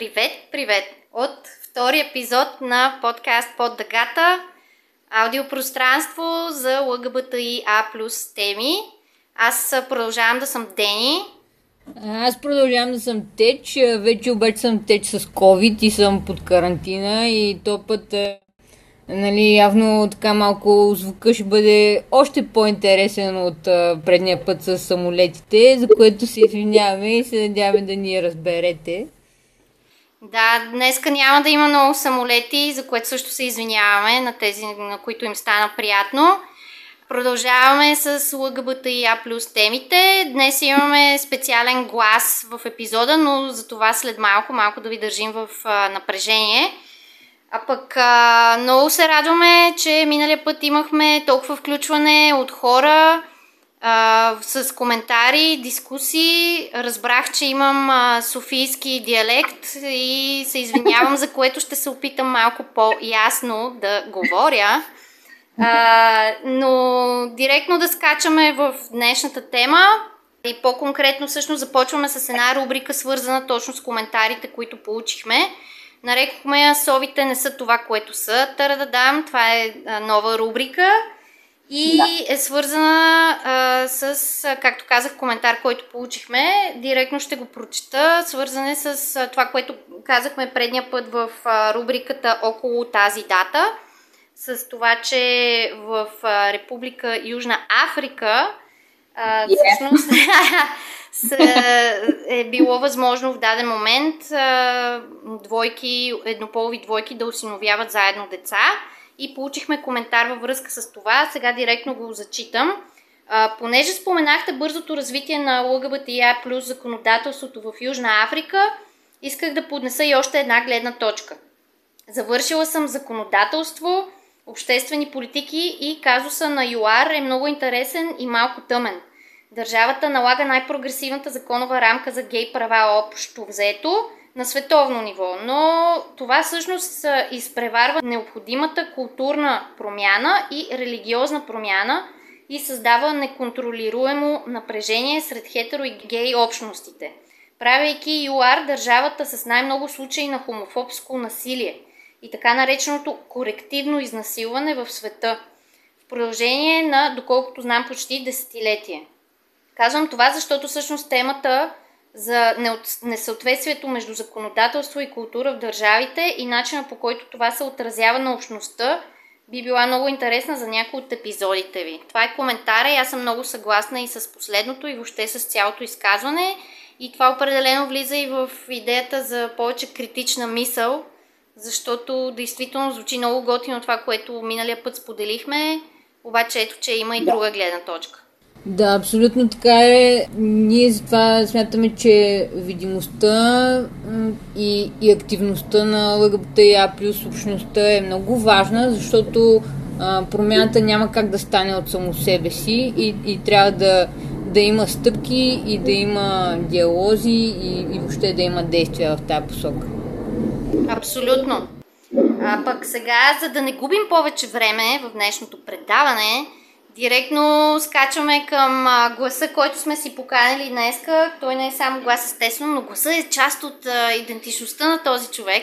Привет, привет! От втори епизод на подкаст Под дъгата, аудиопространство за ЛГБТИА плюс теми. Аз продължавам да съм Дени. Аз продължавам да съм теч, вече обаче съм теч с COVID и съм под карантина и то път нали, явно така малко звука ще бъде още по-интересен от предния път с самолетите, за което се извиняваме и се надяваме да ни разберете. Да, днеска няма да има много самолети, за което също се извиняваме на тези, на които им стана приятно. Продължаваме с ЛГБТИА плюс темите. Днес имаме специален глас в епизода, но за това след малко, малко да ви държим в а, напрежение. А пък а, много се радваме, че миналия път имахме толкова включване от хора, с коментари, дискусии. Разбрах, че имам софийски диалект и се извинявам, за което ще се опитам малко по-ясно да говоря. А, но директно да скачаме в днешната тема и по-конкретно всъщност започваме с една рубрика, свързана точно с коментарите, които получихме. Нарекохме я Совите не са това, което са. Тарададам, това е нова рубрика и да. е свързана а, с, както казах, коментар, който получихме. Директно ще го прочета. Свързан е с а, това, което казахме предния път в а, рубриката около тази дата. С това, че в а, Република Южна Африка а, yeah. всъщност с, е било възможно в даден момент а, двойки, еднополови двойки да осиновяват заедно деца и получихме коментар във връзка с това. Сега директно го зачитам. А, понеже споменахте бързото развитие на ЛГБТИА плюс законодателството в Южна Африка, исках да поднеса и още една гледна точка. Завършила съм законодателство, обществени политики и казуса на ЮАР е много интересен и малко тъмен. Държавата налага най-прогресивната законова рамка за гей права общо взето, на световно ниво, но това всъщност изпреварва необходимата културна промяна и религиозна промяна и създава неконтролируемо напрежение сред хетеро и гей общностите, правейки ЮАР държавата с най-много случаи на хомофобско насилие и така нареченото корективно изнасилване в света в продължение на, доколкото знам, почти десетилетие. Казвам това, защото всъщност темата за несъответствието между законодателство и култура в държавите и начина по който това се отразява на общността би била много интересна за някои от епизодите ви. Това е коментара и аз съм много съгласна и с последното и въобще с цялото изказване и това определено влиза и в идеята за повече критична мисъл, защото действително звучи много готино това, което миналия път споделихме, обаче ето, че има и друга гледна точка. Да, абсолютно така е. Ние затова смятаме, че видимостта и, и активността на ЛГБТИА плюс общността е много важна, защото а, промяната няма как да стане от само себе си и, и трябва да, да има стъпки и да има диалози и, и въобще да има действия в тази посока. Абсолютно. А пък сега, за да не губим повече време в днешното предаване, Директно скачаме към гласа, който сме си поканили днеска. Той не е само глас, естествено, но гласа е част от идентичността на този човек.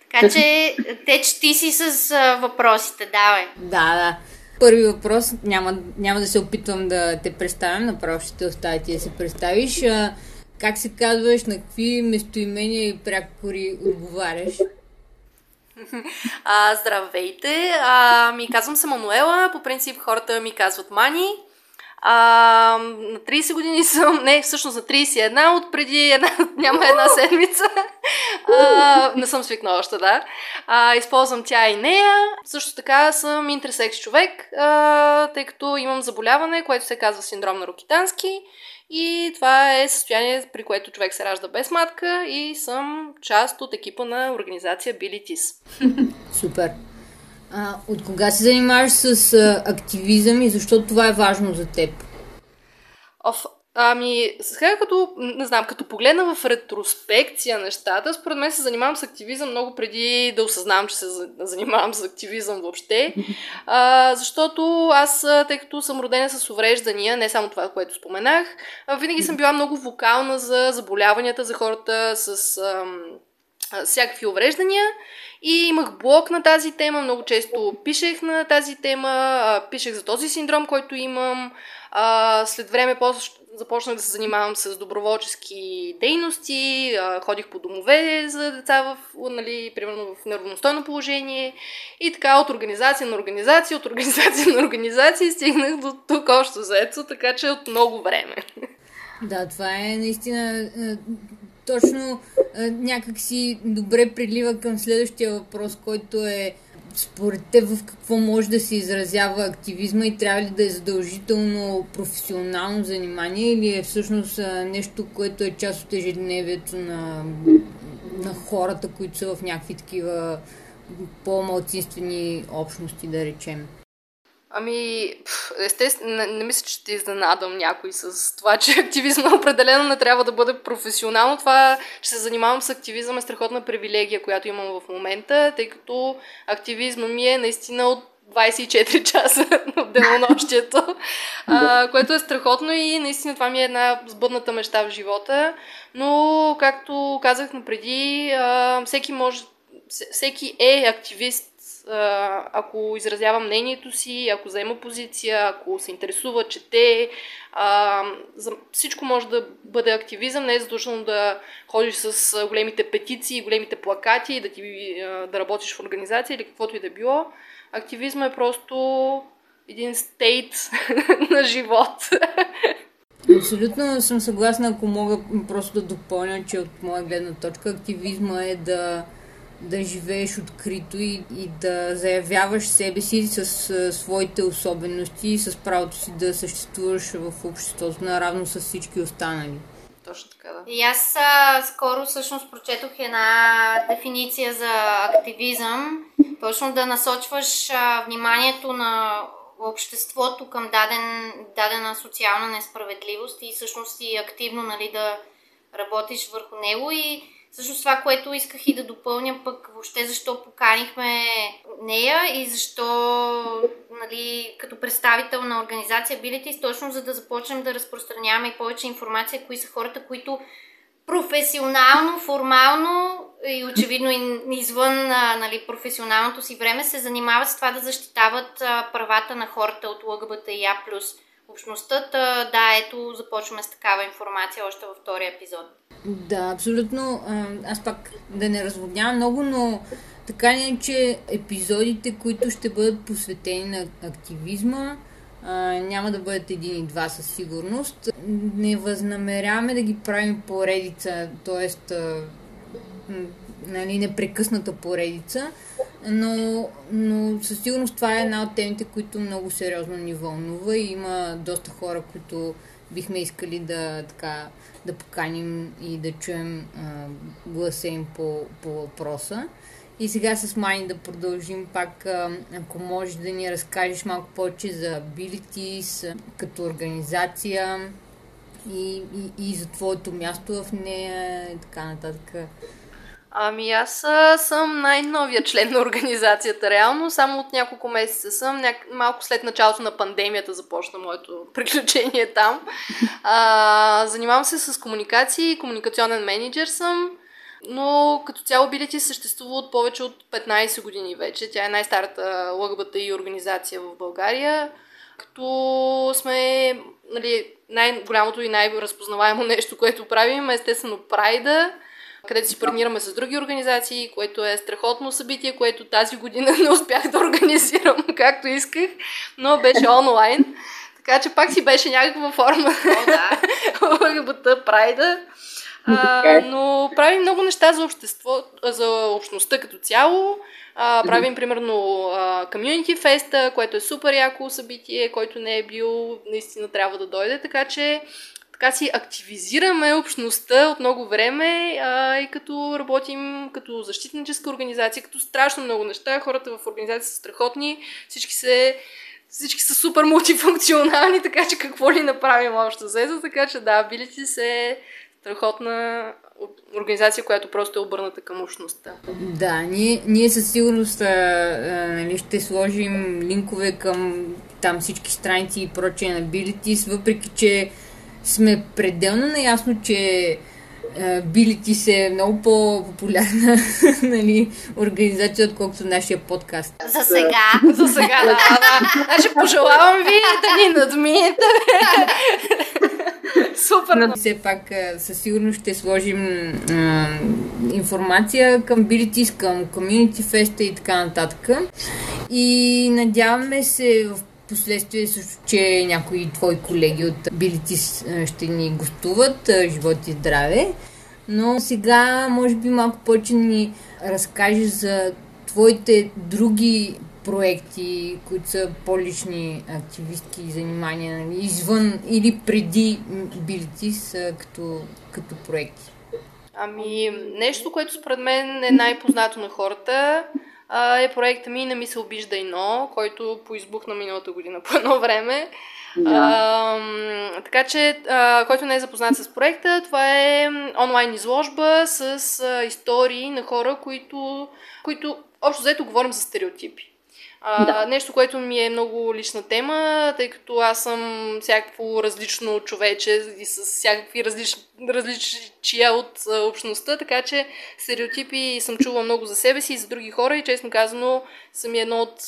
Така че, те, ти си с въпросите, давай. Да, да. Първи въпрос, няма, няма да се опитвам да те представям, направо ще те оставя ти да се представиш. Как се казваш, на какви местоимения и прякори отговаряш? А, здравейте, а, ми казвам се Мануела, по принцип хората ми казват Мани. А, на 30 години съм, не, всъщност на 31, от преди една, няма една седмица. А, не съм свикнала още, да. А, използвам тя и нея. Също така съм интерсекс човек, а, тъй като имам заболяване, което се казва синдром на Рокитански. И това е състояние, при което човек се ражда без матка и съм част от екипа на организация Билитис. Супер. А, от кога се занимаваш с а, активизъм и защо това е важно за теб? Оф, Ами, сега като, не знам, като погледна в ретроспекция нещата, според мен се занимавам с активизъм много преди да осъзнавам, че се занимавам с активизъм въобще. А, защото аз, тъй като съм родена с увреждания, не само това, което споменах, винаги съм била много вокална за заболяванията, за хората с ам, всякакви увреждания и имах блог на тази тема, много често пишех на тази тема, пишех за този синдром, който имам. След време после започнах да се занимавам с доброволчески дейности, ходих по домове за деца, в, нали, примерно в неравностойно положение и така от организация на организация, от организация на организация стигнах до тук още заето, така че от много време. Да, това е наистина точно някак си добре прилива към следващия въпрос, който е според те в какво може да се изразява активизма и трябва ли да е задължително професионално занимание или е всъщност нещо, което е част от ежедневието на, на хората, които са в някакви такива по-малцинствени общности, да речем? Ами, естествено, не, не мисля, че ще изненадам някой с това, че активизма определено не трябва да бъде професионално. Това, че се занимавам с активизъм е страхотна привилегия, която имам в момента, тъй като активизма ми е наистина от 24 часа в денонощието, а, което е страхотно и наистина това ми е една сбъдната мечта в живота. Но, както казах напреди, а, всеки може, всеки е активист ако изразява мнението си, ако заема позиция, ако се интересува, чете, а, всичко може да бъде активизъм, не е задължено да ходиш с големите петиции, големите плакати, да, ти, да работиш в организация или каквото и да било. Активизма е просто един стейт на живот. Абсолютно съм съгласна, ако мога просто да допълня, че от моя гледна точка активизма е да да живееш открито и, и да заявяваш себе си с а, своите особености и с правото си да съществуваш в обществото наравно с всички останали. Точно така, да. И аз а, скоро всъщност прочетох една дефиниция за активизъм. Точно да насочваш а, вниманието на обществото към даден, дадена социална несправедливост и всъщност и активно нали, да работиш върху него и Всъщност това, което исках и да допълня пък въобще защо поканихме нея и защо нали, като представител на организация Abilities, точно за да започнем да разпространяваме и повече информация, кои са хората, които професионално, формално и очевидно извън нали, професионалното си време се занимават с това да защитават правата на хората от ЛГБТИА+. Общността, да, ето, започваме с такава информация още във втория епизод. Да, абсолютно. Аз пак да не разводнявам много, но така не, че епизодите, които ще бъдат посветени на активизма, няма да бъдат един и два със сигурност. Не възнамеряваме да ги правим поредица, т.е. Нали, непрекъсната поредица, но, но със сигурност това е една от темите, които много сериозно ни вълнува и има доста хора, които бихме искали да, така, да поканим и да чуем а, гласа им по, по въпроса. И сега с Мани да продължим пак, ако можеш да ни разкажеш малко повече за Abilities като организация и, и, и за твоето място в нея и така нататък. Ами аз съм най-новия член на организацията, реално. Само от няколко месеца съм. Няк... Малко след началото на пандемията започна моето приключение там. А, занимавам се с комуникации, комуникационен менеджер съм. Но като цяло Билети съществува от повече от 15 години вече. Тя е най-старата и организация в България. Като сме нали, най-голямото и най-разпознаваемо нещо, което правим, е естествено Прайда където си партнираме с други организации, което е страхотно събитие, което тази година не успях да организирам както исках, но беше онлайн. Така че пак си беше някаква форма ЛГБТ прайда. А, но правим много неща за общество, за общността като цяло. А, правим примерно Community Fest, което е супер яко събитие, който не е бил, наистина трябва да дойде, така че така си активизираме общността от много време а, и като работим като защитническа организация, като страшно много неща. Хората в организация са страхотни, всички се всички са супер мултифункционални, така че какво ли направим още за така че да, билите се страхотна организация, която просто е обърната към общността. Да, ние, ние със сигурност а, нали, ще сложим линкове към там всички страници и прочее на Abilities, въпреки че сме пределно наясно, че Билитис е много по-популярна нали, организация, отколкото нашия подкаст. За сега. За сега, да, да. Значи пожелавам ви да ни надмиете. Супер! Все пак със сигурност ще сложим а, информация към Билитис, към Community Fest и така нататък. И надяваме се в Последствие също, че някои твои колеги от Билитис ще ни гостуват. Живот и здраве! Но сега, може би, малко повече ни разкажеш за твоите други проекти, които са по-лични активистки занимания, нали, извън или преди Билитис като, като проекти? Ами, нещо, което според мен е най-познато на хората, е проекта ми Не ми се обижда но, който поизбухна миналата година по едно време. Да. А, така че, а, който не е запознат с проекта, това е онлайн изложба с а, истории на хора, които, които общо взето говорим за стереотипи. А, да. Нещо, което ми е много лична тема, тъй като аз съм всякакво различно човече и с всякакви различ... различия от а, общността, така че стереотипи съм чула много за себе си и за други хора и честно казано съм едно от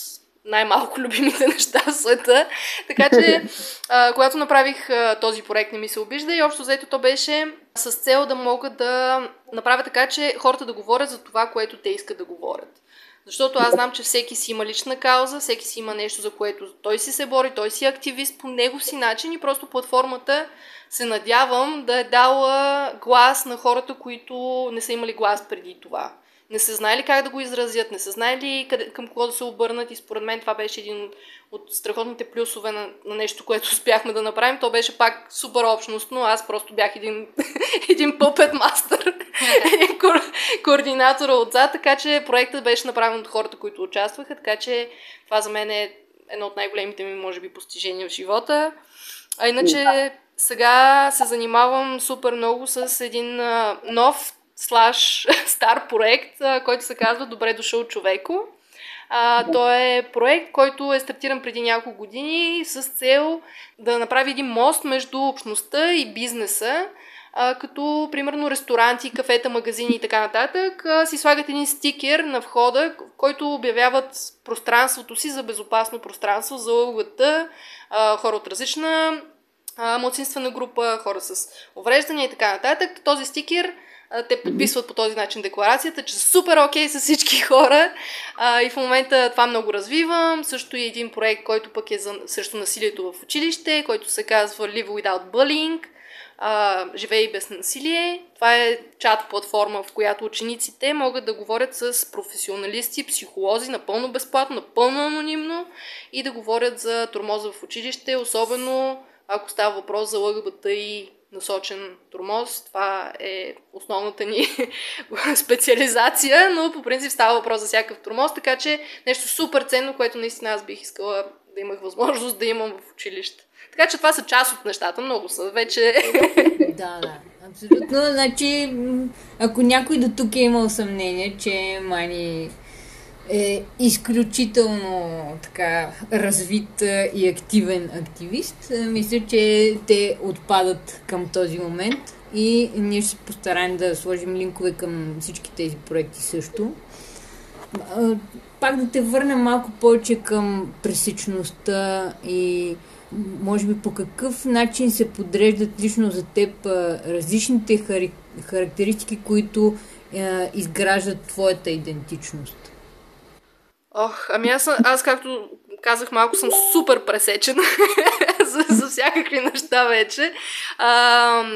най-малко любимите неща в света. Така че, а, когато направих а, този проект, не ми се обижда и общо взето то беше с цел да мога да направя така, че хората да говорят за това, което те искат да говорят. Защото аз знам, че всеки си има лична кауза, всеки си има нещо, за което той си се бори, той си е активист по него си начин и просто платформата се надявам да е дала глас на хората, които не са имали глас преди това не са знаели как да го изразят, не са знаели къде, към кого да се обърнат и според мен това беше един от страхотните плюсове на, на нещо, което успяхме да направим. То беше пак супер общностно, аз просто бях един, един пъпет мастър, един ко, координатор отзад, така че проектът беше направен от хората, които участваха, така че това за мен е едно от най-големите ми, може би, постижения в живота. А иначе сега се занимавам супер много с един нов слаш стар проект, който се казва Добре дошъл човеко. А, той е проект, който е стартиран преди няколко години с цел да направи един мост между общността и бизнеса, а, като примерно ресторанти, кафета, магазини и така нататък, а, си слагат един стикер на входа, в който обявяват пространството си за безопасно пространство за ЛГБТ, хора от различна младсинствена група, хора с увреждания и така нататък. Този стикер те подписват по този начин декларацията, че са супер окей okay с всички хора. А, и в момента това много развивам. Също и един проект, който пък е за, срещу насилието в училище, който се казва Live Without Bullying. А, живее без насилие. Това е чат платформа, в която учениците могат да говорят с професионалисти, психолози, напълно безплатно, напълно анонимно и да говорят за тормоза в училище, особено ако става въпрос за ЛГБТ и насочен тормоз. Това е основната ни специализация, но по принцип става въпрос за всякакъв тормоз, така че нещо супер ценно, което наистина аз бих искала да имах възможност да имам в училище. Така че това са част от нещата, много са вече. да, да, абсолютно. Значи, ако някой до тук е имал съмнение, че Мани е изключително така развит и активен активист. Мисля, че те отпадат към този момент и ние ще се постараем да сложим линкове към всички тези проекти също. Пак да те върна малко повече към пресечността и може би по какъв начин се подреждат лично за теб различните характеристики, които изграждат твоята идентичност. Ох, ами аз, аз както казах малко, съм супер пресечена за, за всякакви неща вече. А,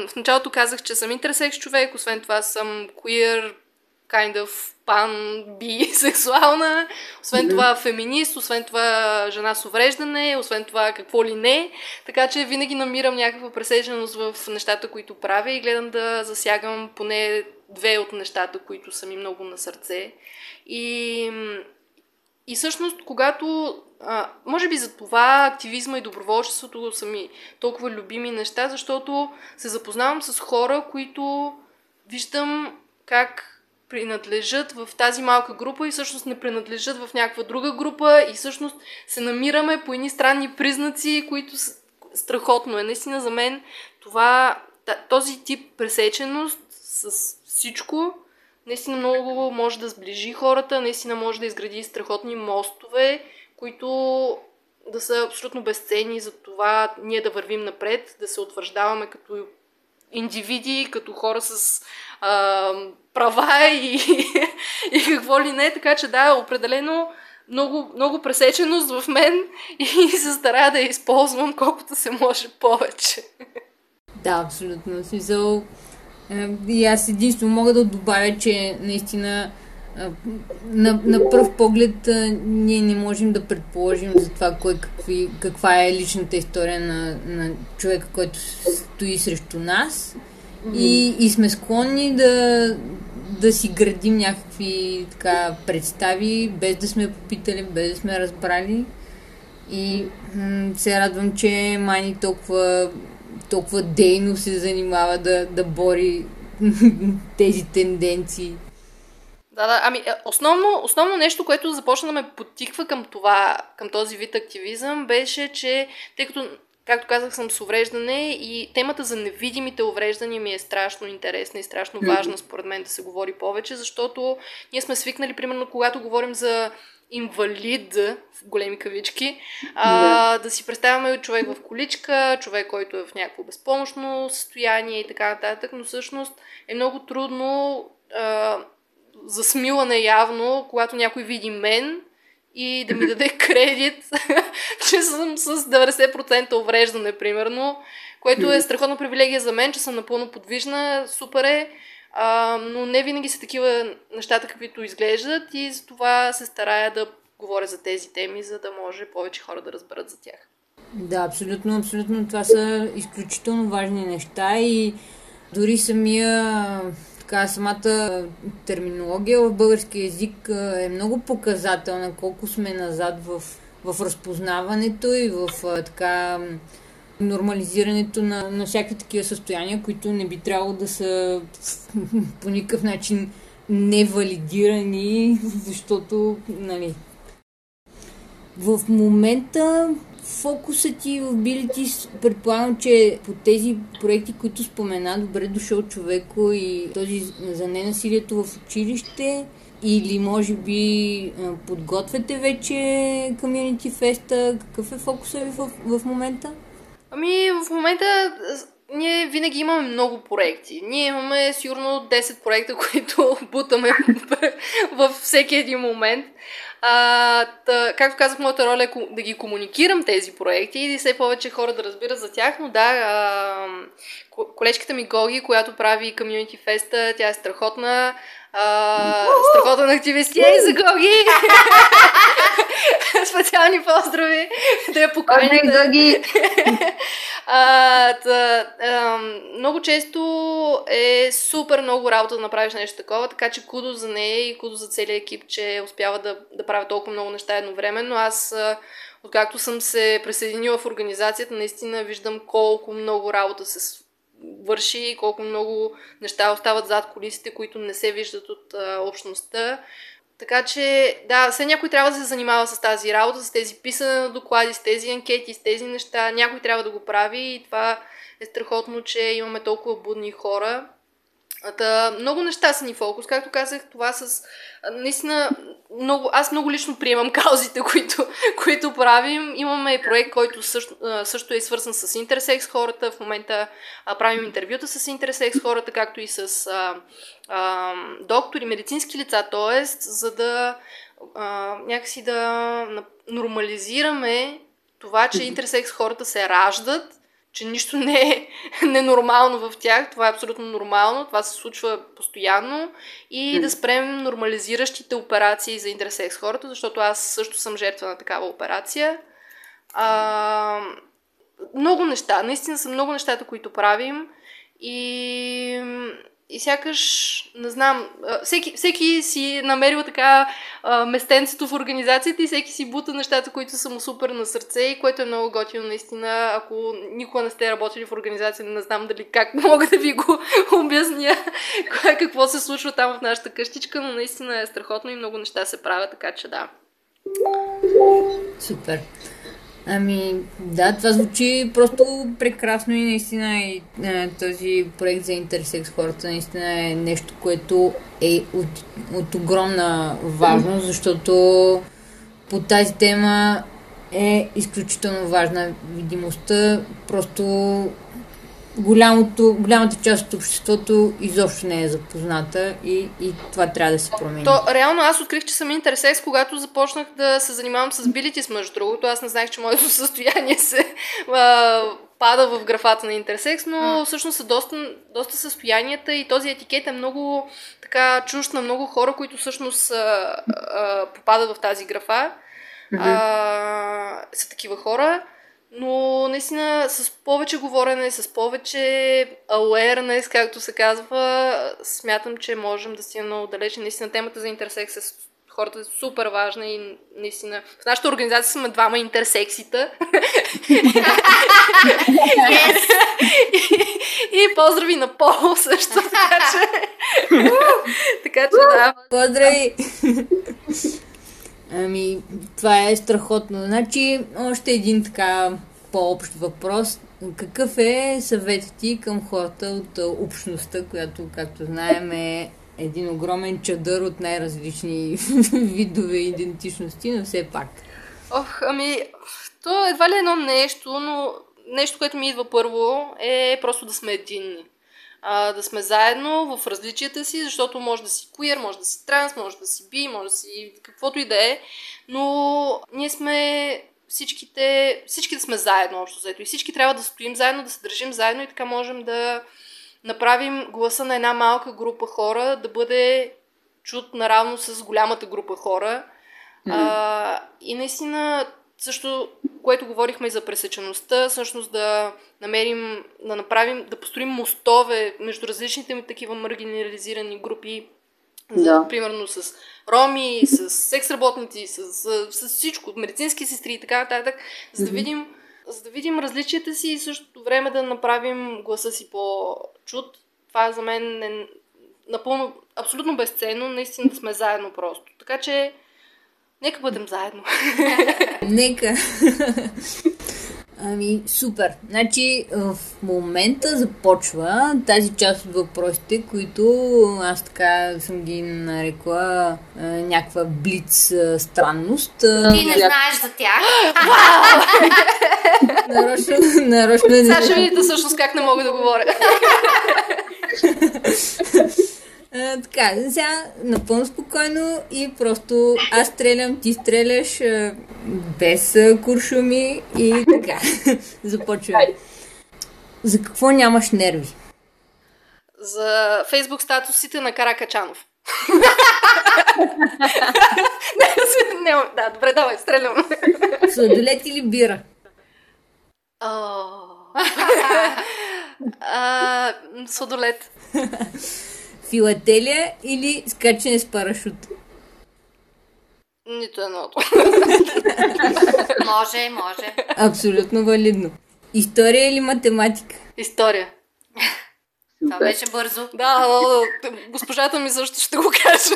в началото казах, че съм интерсекс човек, освен това съм queer, kind of пан, би, сексуална, освен това феминист, освен това жена с увреждане, освен това какво ли не. Така че винаги намирам някаква пресеченост в нещата, които правя и гледам да засягам поне две от нещата, които са ми много на сърце. И и всъщност, когато, а, може би за това активизма и доброволчеството са ми толкова любими неща, защото се запознавам с хора, които виждам как принадлежат в тази малка група и всъщност не принадлежат в някаква друга група и всъщност се намираме по едни странни признаци, които страхотно е. Наистина за мен това, този тип пресеченост с всичко. Наистина много може да сближи хората, наистина може да изгради страхотни мостове, които да са абсолютно безценни за това ние да вървим напред, да се утвърждаваме като индивиди, като хора с а, права и, и какво ли не. Така че да, определено много, много пресеченост в мен и се старая да я използвам колкото се може повече. Да, абсолютно. Смисъл, и аз единствено мога да добавя, че наистина е, на, на пръв поглед е, ние не можем да предположим за това кой, какви, каква е личната история на, на човека, който стои срещу нас. И, и сме склонни да, да си градим някакви така представи, без да сме попитали, без да сме разбрали. И м- се радвам, че Мани толкова, толкова дейно се занимава да, да бори тези тенденции. Да, да, ами е, основно, основно нещо, което започна да ме потиква към това, към този вид активизъм, беше, че тъй като както казах, съм с увреждане и темата за невидимите увреждания ми е страшно интересна и страшно важна, според мен, да се говори повече, защото ние сме свикнали, примерно, когато говорим за инвалид, в големи кавички, а, да. си представяме човек в количка, човек, който е в някакво безпомощно състояние и така нататък, но всъщност е много трудно а, за смилане явно, когато някой види мен и да ми даде кредит, че съм с 90% увреждане, примерно, което е страхотна привилегия за мен, че съм напълно подвижна, супер е, а, но не винаги са такива нещата, каквито изглеждат и за това се старая да говоря за тези теми, за да може повече хора да разберат за тях. Да, абсолютно, абсолютно. Това са изключително важни неща и дори самия така, самата терминология в български язик е много показателна колко сме назад в, в разпознаването и в така нормализирането на, на всякакви такива състояния, които не би трябвало да са по никакъв начин невалидирани, защото, нали, в момента фокусът ти в Билити, предполагам, че по тези проекти, които спомена, добре дошъл човеко и този за ненасилието в училище, или може би подготвяте вече Community Fest? Какъв е фокусът ви в, в момента? Ами, в момента ние винаги имаме много проекти. Ние имаме сигурно 10 проекта, които бутаме във всеки един момент. А, та, както казах, моята роля е да ги комуникирам тези проекти и все повече хора да разбират за тях, но да, а, колечката ми Гоги, която прави Community Fest, тя е страхотна. А, страхотен активист. Ей, за Гоги! Специални поздрави да я поканя. Гоги! а, та, а, много често е супер много работа да направиш нещо такова, така че кудо за нея и кудо за целия екип, че успява да, да правя толкова много неща едновременно. Аз откакто съм се присъединила в организацията, наистина виждам колко много работа се върши и колко много неща остават зад колисите, които не се виждат от а, общността. Така че, да, все някой трябва да се занимава с тази работа, с тези писане на доклади, с тези анкети, с тези неща. Някой трябва да го прави и това е страхотно, че имаме толкова будни хора. Та, много неща са ни фокус. Както казах, това с... Наистина, много, аз много лично приемам каузите, които, които правим. Имаме проект, който също, също е свързан с интерсекс хората. В момента а, правим интервюта с интерсекс хората, както и с а, а, доктори, медицински лица, т.е. за да а, някакси да нормализираме това, че интерсекс хората се раждат че нищо не е ненормално в тях. Това е абсолютно нормално. Това се случва постоянно. И да спрем нормализиращите операции за интерсекс хората, защото аз също съм жертва на такава операция. А, много неща. Наистина са много нещата, които правим. И и сякаш, не знам, всеки, всеки си намерил така местенцето в организацията и всеки си бута нещата, които са му супер на сърце и което е много готино наистина. Ако никога не сте работили в организация, не знам дали как мога да ви го обясня какво се случва там в нашата къщичка, но наистина е страхотно и много неща се правят, така че да. Супер. Ами, да, това звучи просто прекрасно и наистина и е, този проект за интерсекс хората наистина е нещо, което е от, от огромна важност, защото по тази тема е изключително важна видимостта. Просто голямото, голямата част от обществото изобщо не е запозната и, и това трябва да се промени. То, реално аз открих, че съм интерсекс, когато започнах да се занимавам с билитис, между другото. Аз не знаех, че моето състояние се а, пада в графата на интерсекс, но mm. всъщност са доста, доста състоянията и този етикет е много така чужд на много хора, които всъщност а, а, попадат в тази графа. А, са такива хора но наистина с повече говорене, с повече awareness, както се казва, смятам, че можем да стигнем много далече. Наистина темата за интерсекс е хората е супер важна и наистина в нашата организация сме двама интерсексита. yes. и, и поздрави на Пол също. Така че, така че да. Поздрави! Ами, това е страхотно. Значи, още един така по-общ въпрос. Какъв е съветът ти към хората от общността, която, както знаем, е един огромен чадър от най-различни видове идентичности, но все пак. Ох, ами, то едва ли едно нещо, но нещо, което ми идва първо е просто да сме единни а, да сме заедно в различията си, защото може да си queer, може да си транс, може да си би, може да си каквото и да е, но ние сме всичките, всички да сме заедно общо заето и всички трябва да стоим заедно, да се държим заедно и така можем да направим гласа на една малка група хора да бъде чут наравно с голямата група хора. Mm-hmm. А, и наистина също, което говорихме и за пресечеността, всъщност да намерим, да направим, да построим мостове между различните такива маргинализирани групи, да. за, примерно с роми, с секс работници, с, с, с всичко, медицински сестри и така нататък, за да видим за да видим различията си и същото време да направим гласа си по-чут. Това за мен е напълно, абсолютно безценно, наистина да сме заедно просто. Така че Нека бъдем заедно. Нека. Ами, супер. Значи, в момента започва тази част от въпросите, които аз така съм ги нарекла а, някаква блиц а, странност. Ти не знаеш за тях. нарочно, нарочно. Сега ще видите всъщност как не мога да говоря. А, така, сега напълно спокойно и просто аз стрелям, ти стреляш а, без а, куршуми и така. Започваме. За какво нямаш нерви? За фейсбук статусите на Каракачанов. не, не, да, добре, давай, стрелям. Сладолет или бира? Сладолет. Филателия или скачане с парашут? Нито едното. може, може. Абсолютно валидно. История или математика? История. Това беше бързо. Да, госпожата ми също ще го каже.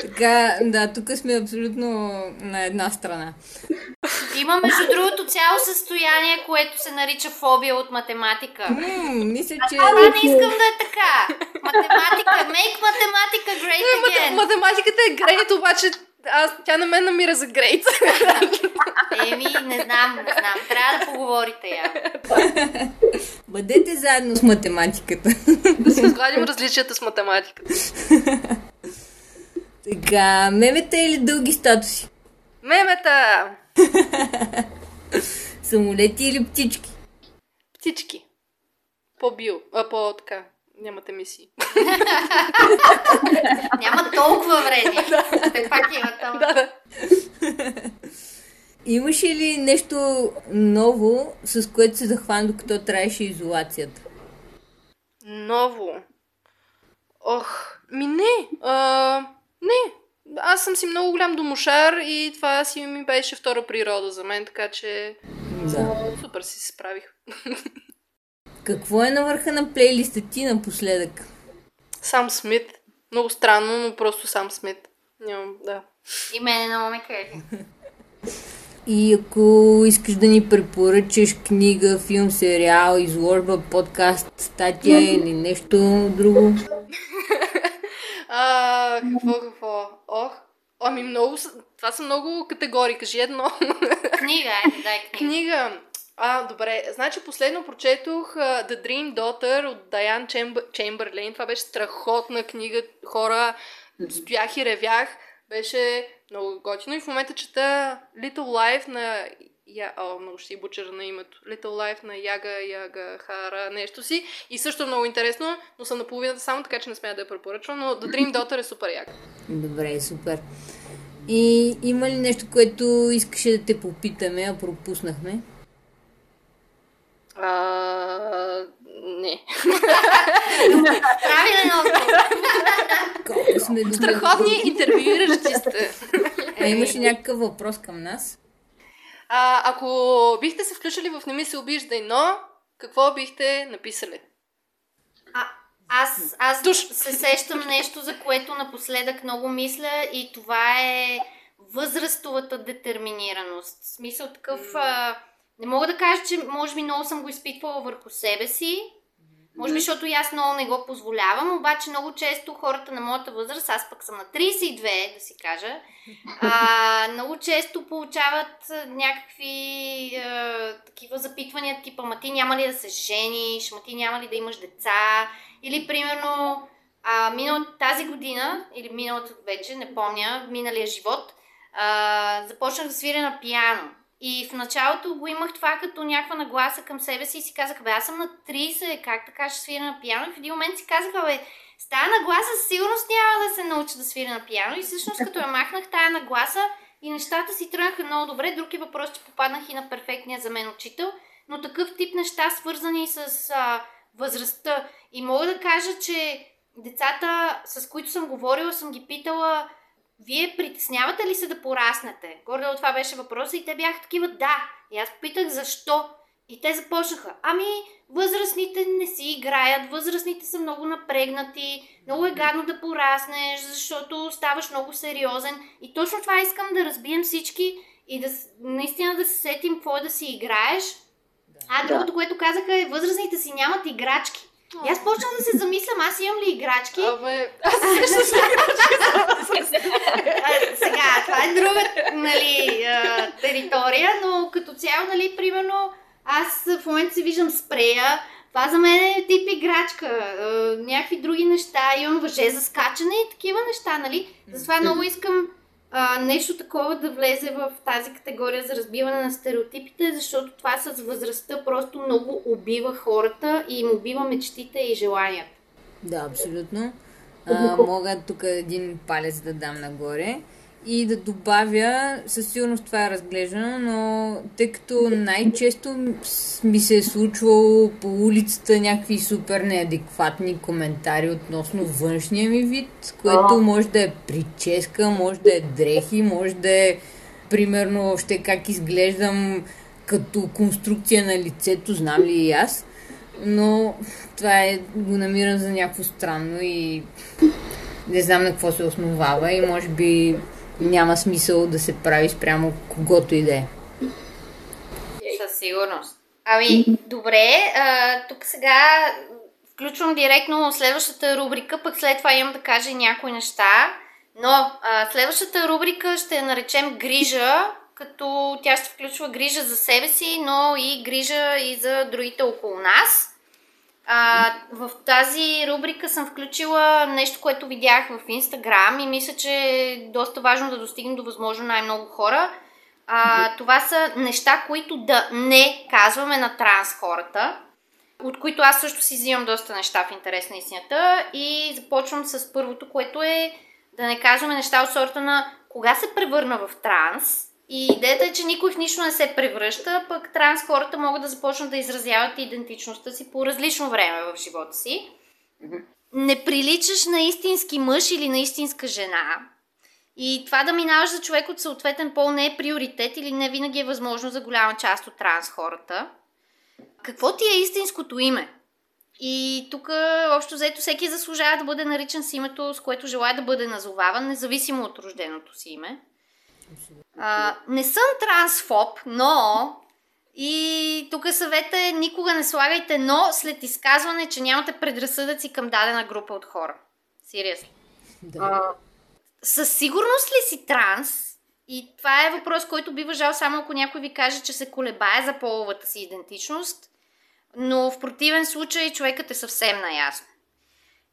Така, да, тук сме абсолютно на една страна. Има, между другото, цяло състояние, което се нарича фобия от математика. М, мисля, че... Това не искам да е така. Математика, make математика great again. Не, математиката е great, обаче аз, тя на мен намира за грейт. Еми, не знам, не знам. Трябва да поговорите я. Бъдете заедно с математиката. Да се изгладим различията с математиката. Така, мемета или дълги статуси? Мемета! Самолети или птички? Птички. По-био. А, по-така. Нямате мисии. Няма толкова вредни. Те пак има толкова. Да, да. Имаше ли нещо ново, с което се захвана, докато траеше изолацията? Ново? Ох, ми не. А, не. Аз съм си много голям домошар и това си ми беше втора природа за мен, така че Да. супер си се справих. Какво е на върха на плейлиста ти напоследък? Сам Смит. Много странно, но просто сам Смит. Нямам, да. И мене много ме кефи. И ако искаш да ни препоръчаш книга, филм, сериал, изложба, подкаст, статия или нещо друго. а, какво, какво? Ох, ами много, това са много категории, кажи едно. Книга, айде, дай книга. Книга. А, добре. Значи последно прочетох uh, The Dream Daughter от Даян Чемберлейн. Това беше страхотна книга. Хора, стоях и ревях. Беше много готино. И в момента чета Little Life на... Я... О, много ще си бучера на името. Little Life на Яга, Яга, Хара, нещо си. И също е много интересно, но съм на половината само, така че не смея да я препоръчвам. Но The Dream Daughter е супер яка. Добре, супер. И има ли нещо, което искаше да те попитаме, а пропуснахме? А, не. Правилен отговор. Колко сме добре. Страхотни интервюиращи сте. А имаш ли някакъв въпрос към нас? А, ако бихте се включили в Не ми се обиждай, но какво бихте написали? А, аз, аз Туш. се сещам нещо, за което напоследък много мисля и това е възрастовата детерминираност. В смисъл такъв... А, не мога да кажа, че може би много съм го изпитвала върху себе си. Може би, защото и аз много не го позволявам, обаче много често хората на моята възраст, аз пък съм на 32, да си кажа, а, много често получават някакви а, такива запитвания, типа, ма ти няма ли да се жениш, ма ти няма ли да имаш деца, или примерно а, минал, тази година, или миналата вече, не помня, миналия живот, а, започнах да свиря на пиано. И в началото го имах това като някаква нагласа към себе си и си казах, бе, аз съм на 30, как така ще свиря на пиано? И в един момент си казах, бе, с тази нагласа със сигурност няма да се науча да свиря на пиано. И всъщност като я махнах тая нагласа и нещата си тръгнаха много добре. Друг е въпрос, че попаднах и на перфектния за мен учител. Но такъв тип неща, свързани с а, възрастта. И мога да кажа, че децата, с които съм говорила, съм ги питала, вие притеснявате ли се да пораснете? Горе това беше въпросът и те бяха такива да. И аз попитах защо. И те започнаха. Ами, възрастните не си играят, възрастните са много напрегнати, много е гадно да пораснеш, защото ставаш много сериозен. И точно това искам да разбием всички и да наистина да се сетим какво е да си играеш. А другото, което казаха е, възрастните си нямат играчки. И аз почнах да се замислям, аз имам ли играчки? Абе, аз също съм А, сега, това е друга нали, а, територия, но като цяло, нали, примерно, аз в момента се виждам спрея, това за мен е тип играчка, а, някакви други неща, имам въже за скачане и такива неща, нали? Затова много искам а, нещо такова да влезе в тази категория за разбиване на стереотипите, защото това с възрастта просто много убива хората и им убива мечтите и желанията. Да, абсолютно. А, мога тук един палец да дам нагоре и да добавя, със сигурност това е разглеждано, но тъй като най-често ми се е случвало по улицата някакви супер неадекватни коментари относно външния ми вид, което може да е прическа, може да е дрехи, може да е примерно още как изглеждам като конструкция на лицето, знам ли и аз. Но това е, го намирам за някакво странно и не знам на какво се основава и може би няма смисъл да се прави спрямо когото и да е. Със сигурност. Ами, добре, а, тук сега включвам директно следващата рубрика, пък след това имам да кажа някои неща. Но а, следващата рубрика ще я наречем грижа, като тя ще включва грижа за себе си, но и грижа и за другите около нас. А, в тази рубрика съм включила нещо, което видях в Инстаграм и мисля, че е доста важно да достигнем до възможно най-много хора. А, това са неща, които да не казваме на транс хората, от които аз също си взимам доста неща в интерес на истината. И започвам с първото, което е да не казваме неща от сорта на кога се превърна в транс. И идеята е, че никой в нищо не се превръща, пък транс хората могат да започнат да изразяват идентичността си по различно време в живота си. Не приличаш на истински мъж или на истинска жена. И това да минаваш за човек от съответен пол не е приоритет или не винаги е възможно за голяма част от транс хората. Какво ти е истинското име? И тук, общо взето, всеки заслужава да бъде наричан с името, с което желая да бъде назоваван, независимо от рожденото си име. А, не съм трансфоб, но и тук съвета е никога не слагайте но след изказване, че нямате предразсъдъци към дадена група от хора. Сериозно. Да. Със сигурност ли си транс? И това е въпрос, който би въжал само ако някой ви каже, че се колебае за половата си идентичност, но в противен случай човекът е съвсем наясно.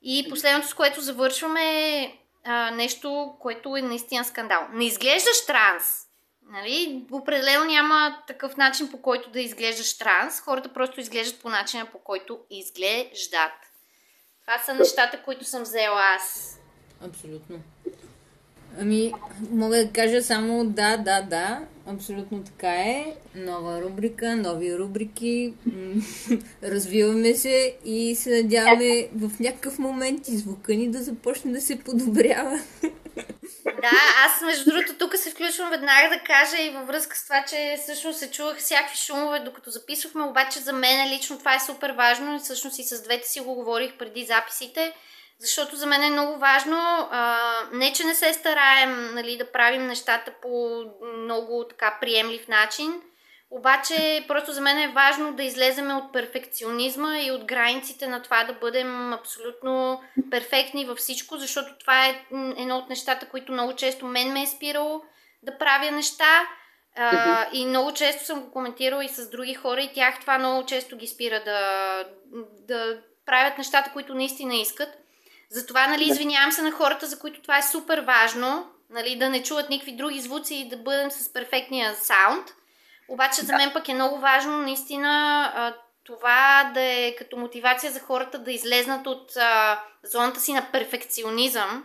И последното, с което завършваме е а, нещо, което е наистина скандал. Не изглеждаш транс. Нали? Определено няма такъв начин по който да изглеждаш транс. Хората просто изглеждат по начина по който изглеждат. Това са нещата, които съм взела аз. Абсолютно. Ами, мога да кажа само да, да, да. Абсолютно така е. Нова рубрика, нови рубрики. Развиваме се и се надяваме в някакъв момент и звука ни да започне да се подобрява. Да, аз между другото тук се включвам веднага да кажа и във връзка с това, че всъщност се чувах всякакви шумове докато записвахме, обаче за мен лично това е супер важно и всъщност и с двете си го говорих преди записите, защото за мен е много важно, а, не че не се стараем нали, да правим нещата по много така приемлив начин, обаче просто за мен е важно да излеземе от перфекционизма и от границите на това да бъдем абсолютно перфектни във всичко, защото това е едно от нещата, които много често мен ме е спирало да правя неща. А, и много често съм го коментирала и с други хора и тях това много често ги спира да, да правят нещата, които наистина искат. Затова, нали, извинявам се на хората, за които това е супер важно, нали, да не чуват никакви други звуци и да бъдем с перфектния саунд. Обаче за мен пък е много важно наистина това да е като мотивация за хората да излезнат от а, зоната си на перфекционизъм,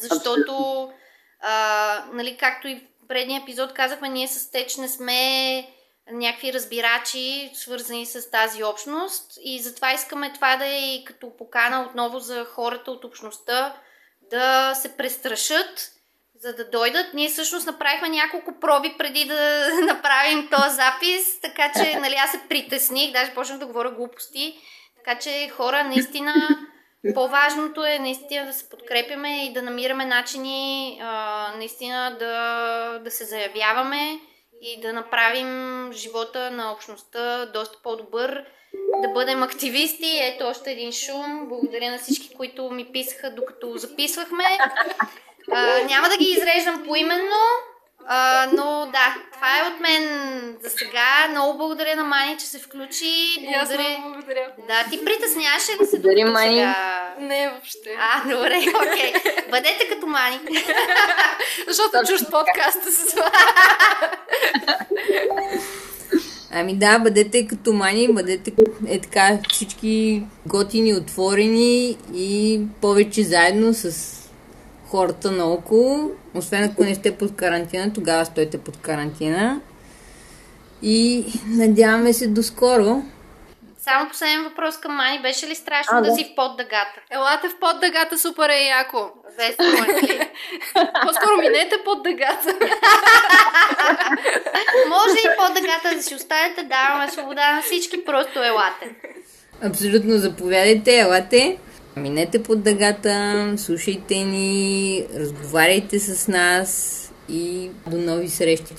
защото, а, нали, както и в предния епизод казахме, ние с Теч не сме някакви разбирачи, свързани с тази общност и затова искаме това да е и като покана отново за хората от общността да се престрашат, за да дойдат. Ние всъщност направихме няколко проби преди да направим този запис, така че нали, аз се притесних, даже почнах да говоря глупости. Така че хора, наистина, по-важното е наистина да се подкрепяме и да намираме начини а, наистина да, да се заявяваме и да направим живота на общността доста по-добър, да бъдем активисти. Ето още един шум. Благодаря на всички, които ми писаха докато записвахме. А, няма да ги изреждам поименно, а, но да, това е от мен за сега. Много благодаря на Мани, че се включи. Благодаря. много благодаря. Да, ти притесняваше ли се Благодаря, Мани. сега? Не, въобще. А, добре, окей. Бъдете като Мани. Защото чужд подкаста с това. Ами да, бъдете като мани, бъдете е така всички готини, отворени и повече заедно с хората наоколо. Освен ако не сте под карантина, тогава стойте под карантина. И надяваме се до скоро. Само последен въпрос към Мани. Беше ли страшно А, да да. си в под дъгата? Елате в под дъгата, супер е яко. Весело е? По-скоро минете под дъгата. Може и под дъгата да си останете. Даваме свобода на всички. Просто елате. Абсолютно заповядайте, елате. Минете под дъгата, слушайте ни, разговаряйте с нас и до нови срещи.